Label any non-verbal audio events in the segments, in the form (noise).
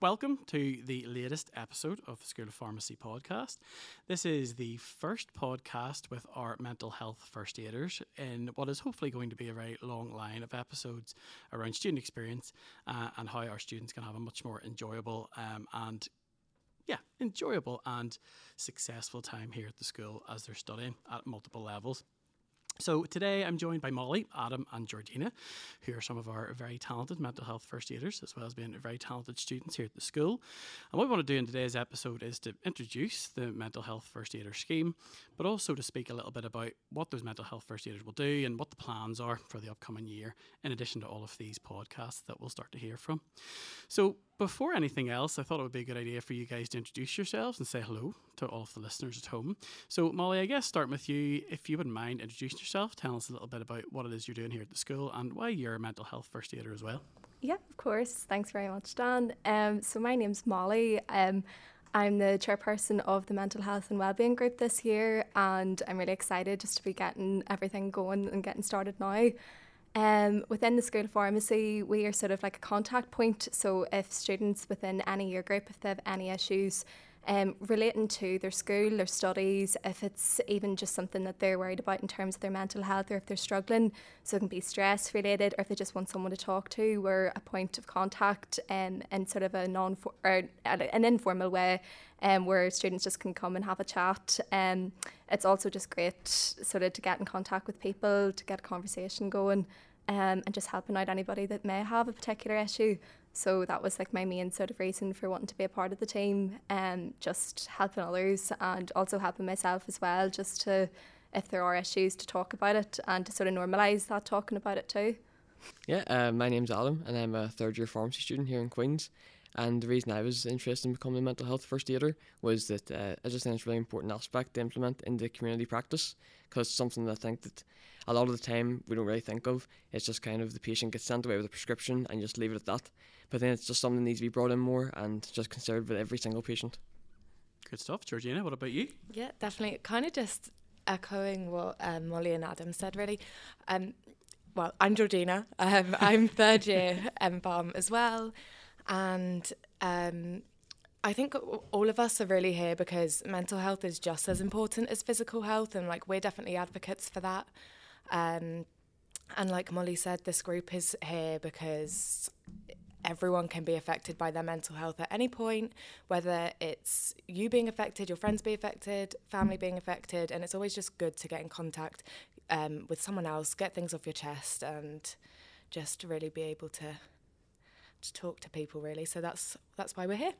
welcome to the latest episode of the School of Pharmacy podcast. This is the first podcast with our mental health first aiders in what is hopefully going to be a very long line of episodes around student experience uh, and how our students can have a much more enjoyable um, and yeah, enjoyable and successful time here at the school as they're studying at multiple levels. So today I'm joined by Molly, Adam, and Georgina, who are some of our very talented mental health first aiders, as well as being very talented students here at the school. And what we want to do in today's episode is to introduce the mental health first aider scheme, but also to speak a little bit about what those mental health first aiders will do and what the plans are for the upcoming year, in addition to all of these podcasts that we'll start to hear from. So before anything else, I thought it would be a good idea for you guys to introduce yourselves and say hello to all of the listeners at home. So, Molly, I guess start with you. If you wouldn't mind introducing yourself, tell us a little bit about what it is you're doing here at the school and why you're a mental health first aider as well. Yeah, of course. Thanks very much, Dan. Um, so, my name's Molly. Um, I'm the chairperson of the Mental Health and Wellbeing Group this year, and I'm really excited just to be getting everything going and getting started now. Um, within the School of Pharmacy, we are sort of like a contact point. So if students within any year group, if they have any issues um, relating to their school, their studies, if it's even just something that they're worried about in terms of their mental health or if they're struggling, so it can be stress related or if they just want someone to talk to, we're a point of contact um, in sort of a non or an informal way um, where students just can come and have a chat. Um, it's also just great sort of to get in contact with people, to get a conversation going. Um, and just helping out anybody that may have a particular issue. So that was like my main sort of reason for wanting to be a part of the team and um, just helping others and also helping myself as well, just to, if there are issues, to talk about it and to sort of normalise that talking about it too. Yeah, uh, my name's Adam and I'm a third year pharmacy student here in Queen's. And the reason I was interested in becoming a mental health first aider was that uh, I just think it's a really important aspect to implement in the community practice because it's something that I think that a lot of the time we don't really think of. It's just kind of the patient gets sent away with a prescription and you just leave it at that. But then it's just something that needs to be brought in more and just considered with every single patient. Good stuff. Georgina, what about you? Yeah, definitely. Kind of just echoing what um, Molly and Adam said, really. Um, well, I'm Georgina. Um, I'm third year MPharm as well. And um, I think all of us are really here because mental health is just as important as physical health, and like we're definitely advocates for that. Um, and like Molly said, this group is here because everyone can be affected by their mental health at any point, whether it's you being affected, your friends being affected, family being affected, and it's always just good to get in contact um, with someone else, get things off your chest, and just really be able to to talk to people. Really, so that's that's why we're here.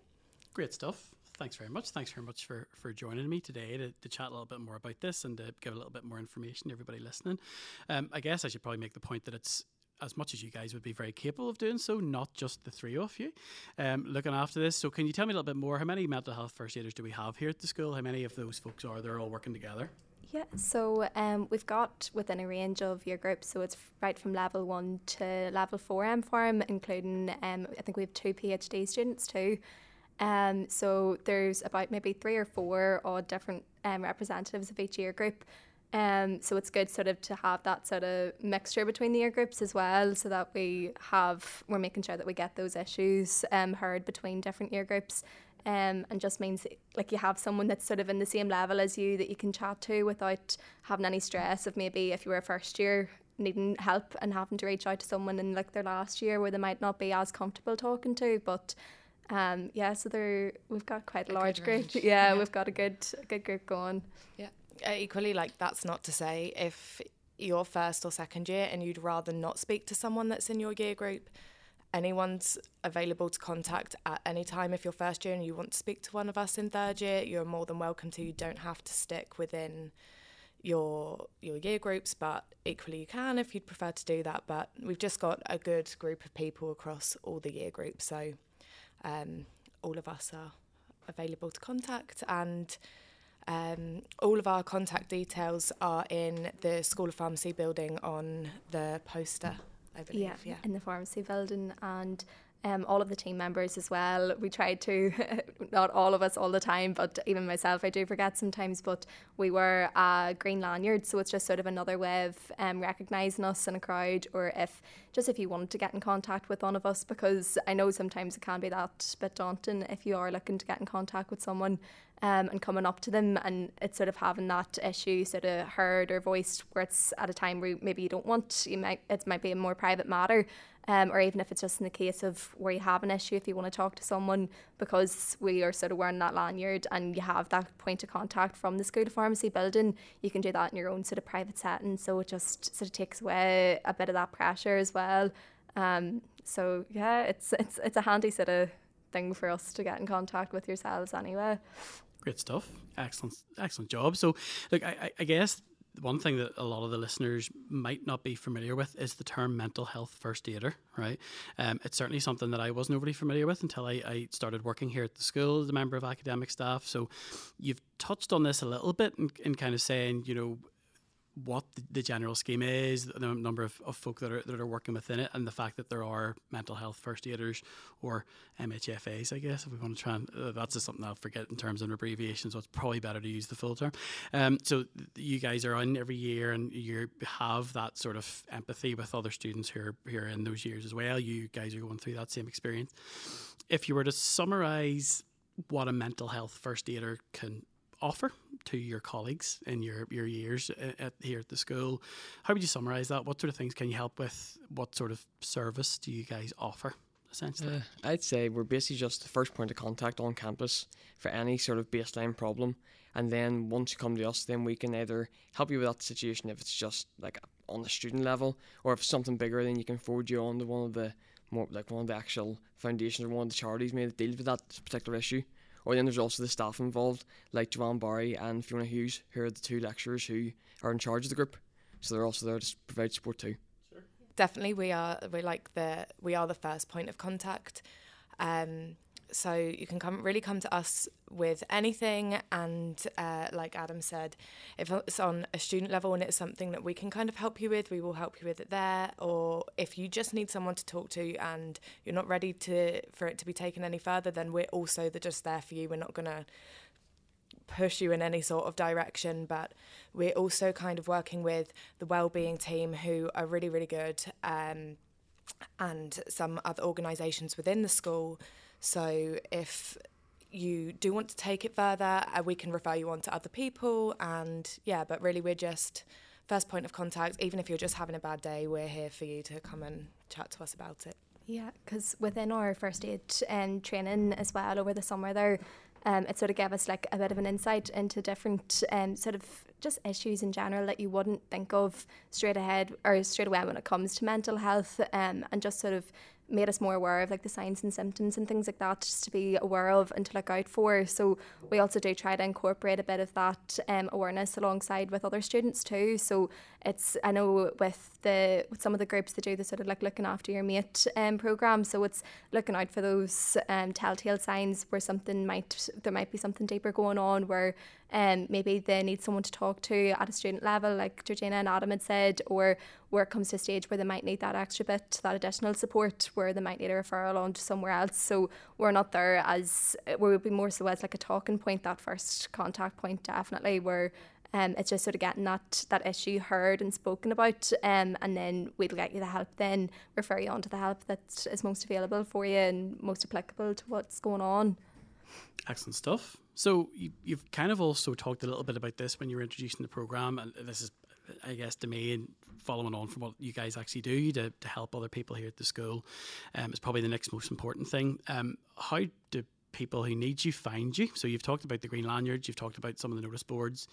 Great stuff thanks very much. Thanks very much for, for joining me today to, to chat a little bit more about this and to give a little bit more information to everybody listening. Um, I guess I should probably make the point that it's as much as you guys would be very capable of doing so, not just the three of you um, looking after this. So, can you tell me a little bit more? How many mental health first aiders do we have here at the school? How many of those folks are there all working together? Yeah, so um, we've got within a range of year groups, so it's right from level one to level four MPharm, including um, I think we have two PhD students too. Um, so there's about maybe three or four odd different um, representatives of each year group. Um, so it's good sort of to have that sort of mixture between the year groups as well, so that we have we're making sure that we get those issues um, heard between different year groups. Um, and just means like you have someone that's sort of in the same level as you that you can chat to without having any stress of maybe if you were a first year needing help and having to reach out to someone in like their last year where they might not be as comfortable talking to but um, yeah, so there we've got quite a, a large group. (laughs) Yeah, yeah, we've got a good a good group going. Yeah, uh, equally like that's not to say if you're first or second year and you'd rather not speak to someone that's in your year group, anyone's available to contact at any time. If you're first year and you want to speak to one of us in third year, you're more than welcome to. You don't have to stick within your your year groups, but equally you can if you'd prefer to do that. But we've just got a good group of people across all the year groups, so um, all of us are available to contact and um, all of our contact details are in the School of Pharmacy building on the poster, I believe. Yeah, yeah. in the pharmacy building. And um, all of the team members as well. We tried to, (laughs) not all of us all the time, but even myself, I do forget sometimes. But we were a green lanyard, so it's just sort of another way of um, recognising us in a crowd, or if just if you wanted to get in contact with one of us, because I know sometimes it can be that bit daunting if you are looking to get in contact with someone. Um, and coming up to them and it's sort of having that issue sort of heard or voiced where it's at a time where maybe you don't want you might it might be a more private matter um, or even if it's just in the case of where you have an issue, if you want to talk to someone, because we are sort of wearing that lanyard and you have that point of contact from the School of Pharmacy building, you can do that in your own sort of private setting. So it just sort of takes away a bit of that pressure as well. Um, so yeah, it's it's it's a handy sort of thing for us to get in contact with yourselves anyway. Great stuff. Excellent, excellent job. So, look, I, I guess one thing that a lot of the listeners might not be familiar with is the term mental health first aider, right? Um, it's certainly something that I wasn't overly familiar with until I, I, started working here at the school as a member of academic staff. So you've touched on this a little bit in, in kind of saying, you know, what the general scheme is, the number of, of folk that are that are working within it, and the fact that there are mental health first aiders or MHFAs, I guess, if we want to try and uh, that's just something I'll forget in terms of abbreviation, so it's probably better to use the full term. Um, so you guys are on every year, and you have that sort of empathy with other students who are here in those years as well. You guys are going through that same experience. If you were to summarize what a mental health first aider can offer to your colleagues in your, your years at, at, here at the school. How would you summarise that? What sort of things can you help with? What sort of service do you guys offer? Essentially, uh, I'd say we're basically just the first point of contact on campus for any sort of baseline problem, and then once you come to us, then we can either help you with that situation if it's just like on the student level, or if something bigger, then you can forward you on to one of the more like one of the actual foundations or one of the charities maybe that deals with that particular issue. Or then there's also the staff involved, like Joanne Barry and Fiona Hughes, who are the two lecturers who are in charge of the group. So they're also there to provide support too. Sure. Definitely, we are. We're like the we are the first point of contact. Um, so you can come really come to us with anything. And uh, like adam said if it's on a student level and it's something that we can kind of help you with we will help you with it there. Or if you just need someone to talk to and you're not ready to for it to be taken any further then we're also the just there for you. We're not to push you in any sort of direction. But we're also kind of working with the well-being team who are really really good um, and some other organisations within the school so if you do want to take it further, uh, we can refer you on to other people. And yeah, but really, we're just first point of contact. Even if you're just having a bad day, we're here for you to come and chat to us about it. Yeah, because within our first aid um, training as well over the summer there, um, it sort of gave us like a bit of an insight into different um, sort of just issues in general that you wouldn't think of straight ahead or straight away when it comes to mental health um, and just sort of made us more aware of like the signs and symptoms and things like that just to be aware of and to look out for. So we also do try to incorporate a bit of that um, awareness alongside with other students too. So it's I know with the with some of the groups that do the sort of like looking after your mate um, program so it's looking out for those um, telltale signs where something might there might be something deeper going on where um, maybe they need someone to talk to at a student level, like Georgina and Adam had said, or where it comes to a stage where they might need that extra bit, that additional support, where they might need a referral on to somewhere else. So we're not there as we would be more so as like a talking point, that first contact point, definitely, where um, it's just sort of getting that that issue heard and spoken about, um, and then we'll get you the help. Then refer you on to the help that is most available for you and most applicable to what's going on. Excellent stuff. So you, you've kind of also talked a little bit about this when you were introducing the program, and this is, I guess, to me and following on from what you guys actually do to, to help other people here at the school, um, is probably the next most important thing. Um, how do people who need you find you? So you've talked about the green lanyards, you've talked about some of the notice boards.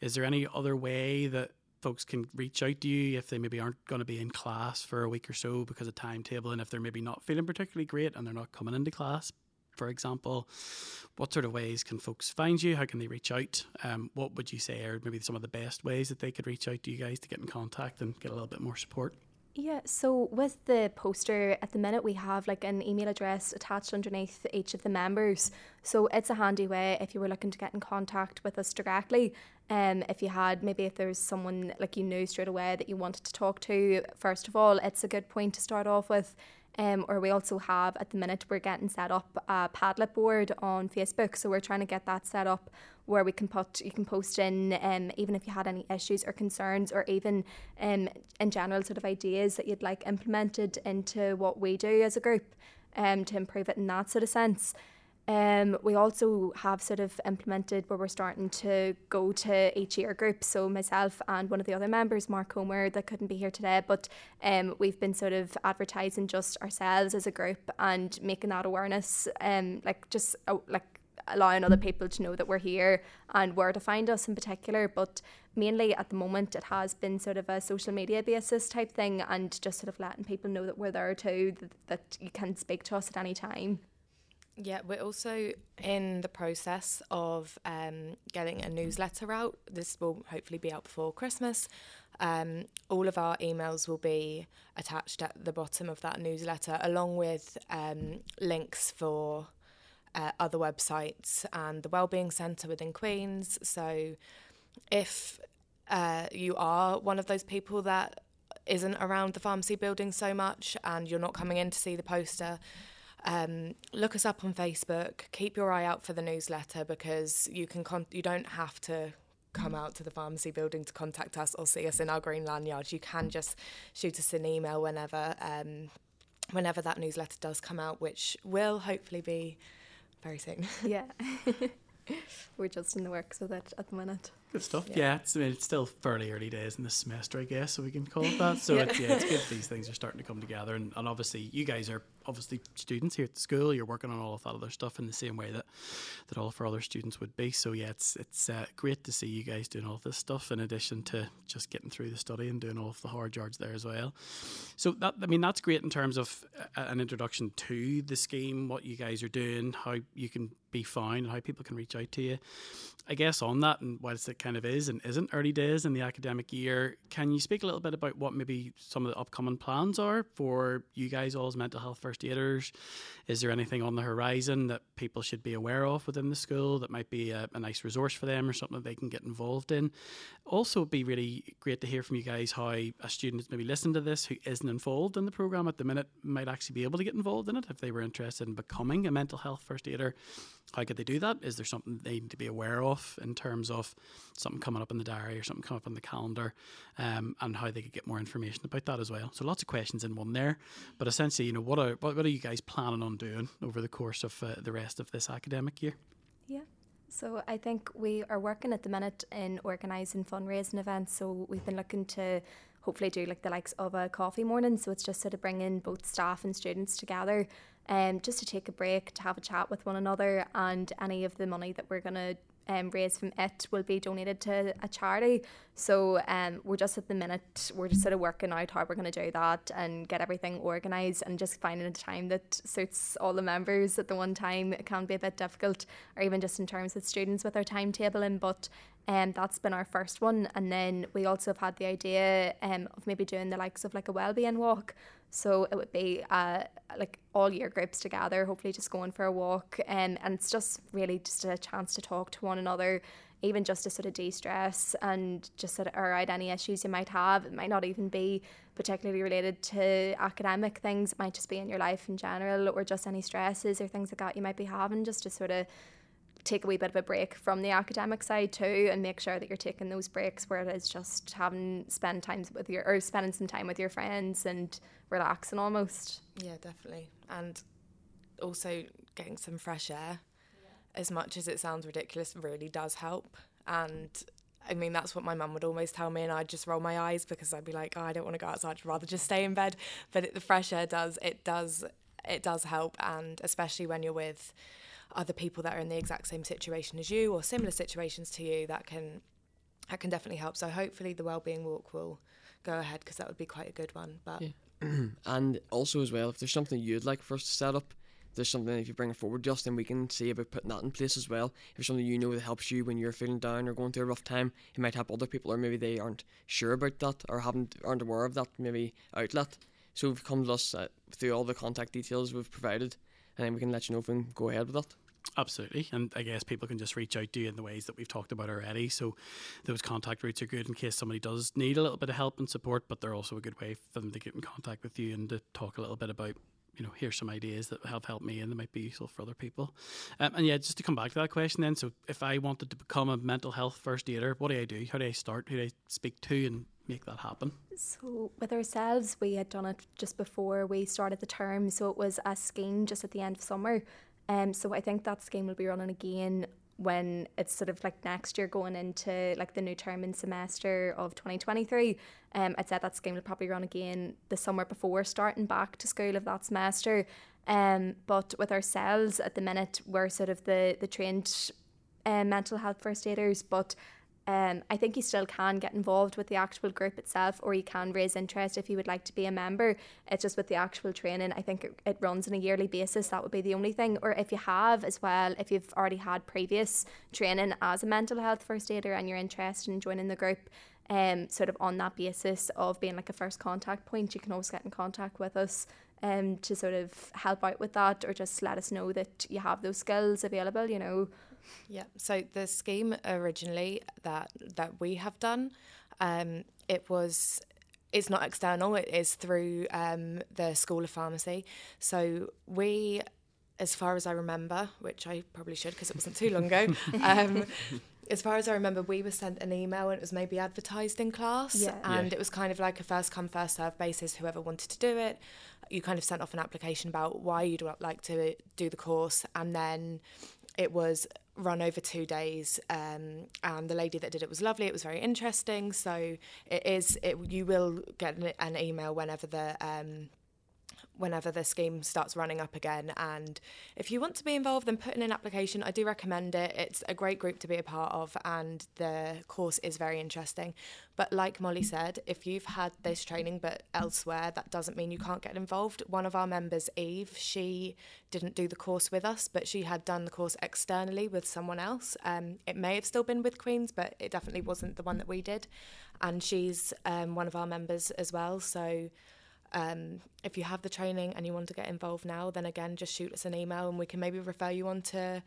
Is there any other way that folks can reach out to you if they maybe aren't going to be in class for a week or so because of timetable and if they're maybe not feeling particularly great and they're not coming into class for example, what sort of ways can folks find you? How can they reach out? Um, what would you say are maybe some of the best ways that they could reach out to you guys to get in contact and get a little bit more support? Yeah, so with the poster at the minute, we have like an email address attached underneath each of the members. So it's a handy way if you were looking to get in contact with us directly. Um, if you had maybe if there was someone like you knew straight away that you wanted to talk to, first of all, it's a good point to start off with Um, or we also have at the minute we're getting set up a Padlet board on Facebook, so we're trying to get that set up where we can put you can post in um, even if you had any issues or concerns or even um, in general sort of ideas that you'd like implemented into what we do as a group um, to improve it in that sort of sense. Um, we also have sort of implemented where we're starting to go to each year group. So myself and one of the other members, Mark Homer, that couldn't be here today, but um, we've been sort of advertising just ourselves as a group and making that awareness, um, like just uh, like allowing other people to know that we're here and where to find us in particular. But mainly at the moment, it has been sort of a social media basis type thing and just sort of letting people know that we're there too, that, that you can speak to us at any time. Yeah, we're also in the process of um, getting a newsletter out. This will hopefully be out before Christmas. Um, all of our emails will be attached at the bottom of that newsletter, along with um, links for uh, other websites and the Wellbeing Centre within Queen's. So, if uh, you are one of those people that isn't around the pharmacy building so much and you're not coming in to see the poster, um, look us up on Facebook. Keep your eye out for the newsletter because you can con- you don't have to come out to the pharmacy building to contact us or see us in our green lanyard. You can just shoot us an email whenever um, whenever that newsletter does come out, which will hopefully be very soon. (laughs) Yeah. (laughs) We're just in the works of that at the minute. Good stuff. Yeah, Yeah. it's, I mean, it's still fairly early days in the semester, I guess, so we can call it that. So (laughs) Yeah. it's, yeah, it's good these things are starting to come together. And, and obviously, you guys are obviously students here at the school. You're working on all of that other stuff in the same way that, that all of our other students would be. So yeah, it's it's uh, great to see you guys doing all this stuff in addition to just getting through the study and doing all of the hard yards there as well. So that I mean, that's great in terms of an introduction to the scheme, what you guys are doing, how you can be found, and how people can reach out to you. I guess on that, and whilst it kind of is and isn't early days in the academic year, can you speak a little bit about what maybe some of the upcoming plans are for you guys all as mental health first aiders? Is there anything on the horizon that people should be aware of within the school that might be a, a nice resource for them or something that they can get involved in? Also, it'd be really great to hear from you guys how a student who's maybe listened to this who isn't involved in the program at the minute might actually be able to get involved in it if they were interested in becoming a mental health first aider. How could they do that? Is there something they need to be aware of in terms of something coming up in the diary or something coming up on the calendar, um, and how they could get more information about that as well? So lots of questions in one there, but essentially, you know, what are what, are you guys planning on doing over the course of uh, the rest of this academic year? Yeah. So I think we are working at the minute in organising fundraising events. So we've been looking to hopefully do like the likes of a coffee morning. So it's just sort of bringing both staff and students together, um, just to take a break, to have a chat with one another, and any of the money that we're gonna um, raise from it will be donated to a charity. So um, we're just at the minute, we're just sort of working out how we're going to do that and get everything organised and just finding a time that suits all the members at the one time. It can be a bit difficult, or even just in terms of students with our timetabling. But um, that's been our first one. And then we also have had the idea um, of maybe doing the likes of like a wellbeing walk. So it would be uh, like all year groups together, hopefully just going for a walk. Um, and it's just really just a chance to talk to one another, even just to sort of de stress and just sort of air out any issues you might have. It might not even be particularly related to academic things, it might just be in your life in general or just any stresses or things like that you might be having, just to sort of take a wee bit of a break from the academic side too and make sure that you're taking those breaks where it is just having spend times with your or spending some time with your friends and relaxing almost Yeah, definitely. And also getting some fresh air, as much as it sounds ridiculous, really does help. And I mean, that's what my mum would always tell me, and I'd just roll my eyes because I'd be like, oh, I don't want to go outside, I'd rather just stay in bed. But it, the fresh air does, it does, it does help. And especially when you're with other people that are in the exact same situation as you or similar situations to you, that can, that can definitely help. So hopefully the wellbeing walk will go ahead because that would be quite a good one. But Yeah. (clears throat) and also as well, if there's something you'd like for us to set up, there's something if you bring it forward, just then we can see about putting that in place as well. If there's something you know that helps you when you're feeling down or going through a rough time, it might help other people, or maybe they aren't sure about that or haven't aren't aware of that maybe outlet. So if you come to us uh, through all the contact details we've provided, and then we can let you know if we can go ahead with that. Absolutely. And I guess people can just reach out to you in the ways that we've talked about already. So those contact routes are good in case somebody does need a little bit of help and support, but they're also a good way for them to get in contact with you and to talk a little bit about you know here's some ideas that have helped me and they might be useful for other people. Um, and yeah, just to come back to that question then. So if I wanted to become a mental health first aider, what do I do? How do I start? Who do I speak to and make that happen? So with ourselves, we had done it just before we started the term, so it was a scheme just at the end of summer. Um, so I think that scheme will be running again when it's sort of like next year going into like the new term and semester of 2023 um, I'd said that scheme will probably run again the summer before starting back to school of that semester. Um, but with ourselves at the minute we're sort of the the trained uh, mental health first aiders but um, I think you still can get involved with the actual group itself, or you can raise interest if you would like to be a member. It's just with the actual training, I think it, it runs on a yearly basis. That would be the only thing. Or if you have as well, if you've already had previous training as a mental health first aider and you're interested in joining the group, um, sort of on that basis of being like a first contact point, you can always get in contact with us um, to sort of help out with that, or just let us know that you have those skills available. You know. Yeah. So the scheme originally that that we have done, um, it was it's not external. It is through um, the School of Pharmacy. So we, as far as I remember, which I probably should because it wasn't too long ago. (laughs) um, as far as I remember, we were sent an email and it was maybe advertised in class, Yeah. and Yeah. it was kind of like a first come first serve basis. Whoever wanted to do it, you kind of sent off an application about why you'd like to do the course, and then it was run over two days. Um, and the lady that did it was lovely. It was very interesting. So it is. It you will get an, email whenever the um, whenever the scheme starts running up again. And if you want to be involved, then put in an application. I do recommend it. It's a great group to be a part of, and the course is very interesting. But like Molly said, if you've had this training but elsewhere, that doesn't mean you can't get involved. One of our members, Eve, she didn't do the course with us, but she had done the course externally with someone else. Um, it may have still been with Queens, but it definitely wasn't the one that we did. And she's um, one of our members as well. So um, if you have the training and you want to get involved now, then again, just shoot us an email and we can maybe refer you on to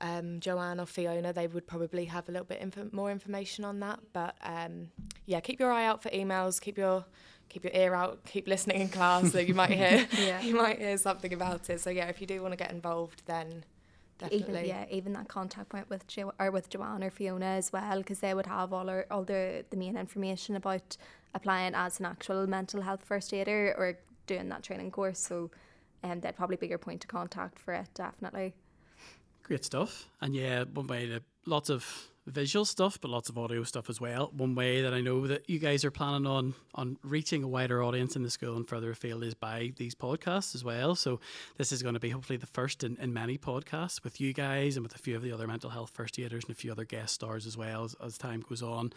um, Joanne or Fiona. They would probably have a little bit inf- more information on that. But um, yeah, keep your eye out for emails. Keep your keep your ear out. Keep listening in class, so you might hear (laughs) (laughs) Yeah. you might hear something about it. So yeah, if you do want to get involved, then definitely Even yeah, even that contact point with jo- or with Joanne or Fiona as well, because they would have all our, all the the main information about applying as an actual mental health first aider or doing that training course. So, um, they'd probably be your point of contact for it, definitely. Great stuff. And yeah, one way to lots of visual stuff, but lots of audio stuff as well. One way that I know that you guys are planning on on reaching a wider audience in the school and further afield is by these podcasts as well. So this is going to be hopefully the first in, in many podcasts with you guys and with a few of the other mental health first aiders and a few other guest stars as well as, as time goes on.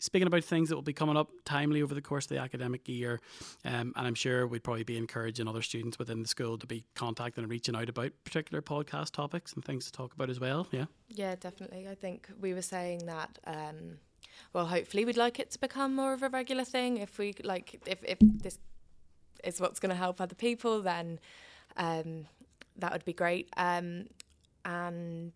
Speaking about things that will be coming up timely over the course of the academic year, um, and I'm sure we'd probably be encouraging other students within the school to be contacting and reaching out about particular podcast topics and things to talk about as well. Yeah. Yeah, definitely. I think we were saying that. Um, well, hopefully, we'd like it to become more of a regular thing. If we like, if if this is what's going to help other people, then um, that would be great. Um, and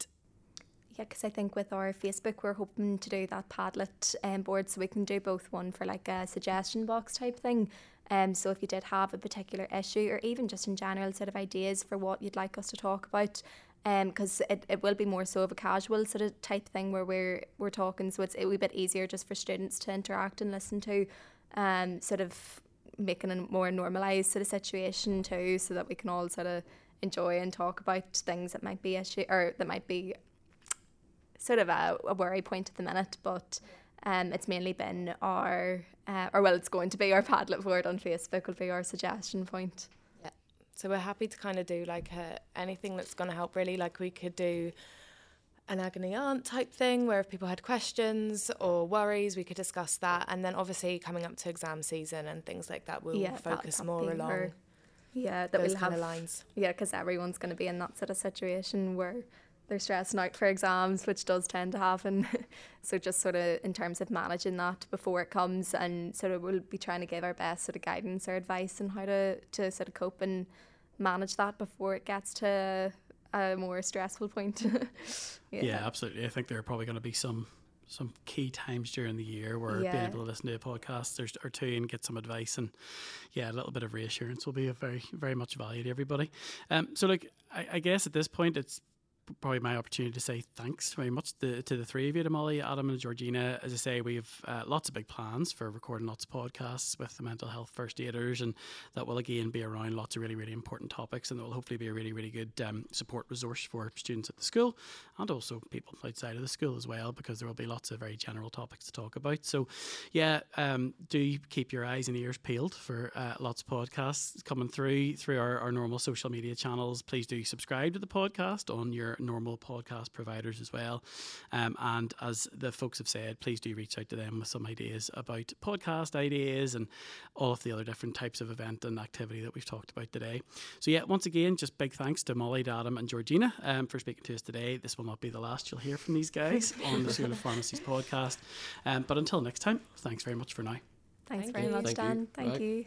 Yeah, because I think with our Facebook, we're hoping to do that Padlet um, board so we can do both one for like a suggestion box type thing. Um, so if you did have a particular issue or even just in general sort of ideas for what you'd like us to talk about, because it, it will be more so of a casual sort of type thing where we're we're talking, so it's a wee bit easier just for students to interact and listen to, um, sort of making a more normalised sort of situation too, so that we can all sort of enjoy and talk about things that might be issue or that might be sort of a, a worry point at the minute, but um, it's mainly been our, uh, or well, it's going to be our (laughs) Padlet board on Facebook will be our suggestion point. So we're happy to kind of do like a, anything that's going to help. Really, like we could do an agony aunt type thing where if people had questions or worries, we could discuss that. And then obviously coming up to exam season and things like that, we'll Yeah, focus more along our- Yeah, that those we'll kind have of lines. Yeah, because everyone's going to be in that sort of situation where they're stressing out for exams, which does tend to happen. (laughs) so just sort of in terms of managing that before it comes, and sort of we'll be trying to give our best sort of guidance or advice on how to to sort of cope and manage that before it gets to a more stressful point. (laughs) Yeah. absolutely. I think there are probably going to be some some key times during the year where being able to listen to a podcast there's or two and get some advice and yeah, a little bit of reassurance will be of very very much value to everybody. Um, so like I, I guess at this point it's probably my opportunity to say thanks very much to, to the three of you, to Molly, Adam, and Georgina. As I say, we have uh, lots of big plans for recording lots of podcasts with the mental health first aiders, and that will again be around lots of really, really important topics, and that will hopefully be a really, really good um, support resource for students at the school and also people outside of the school as well, because there will be lots of very general topics to talk about. So, yeah, um, do keep your eyes and ears peeled for uh, lots of podcasts coming through through our, our normal social media channels. Please do subscribe to the podcast on your normal podcast providers as well. Um, and as the folks have said, please do reach out to them with some ideas about podcast ideas and all of the other different types of event and activity that we've talked about today. So, yeah, once again, just big thanks to Molly, Adam, and Georgina um, for speaking to us today. This will not be the last you'll hear from these guys (laughs) on the School of Pharmacy's podcast. Um, but until next time, thanks very much for now. Thanks Thank very you. much, Thank you. Dan. Thank Bye. you.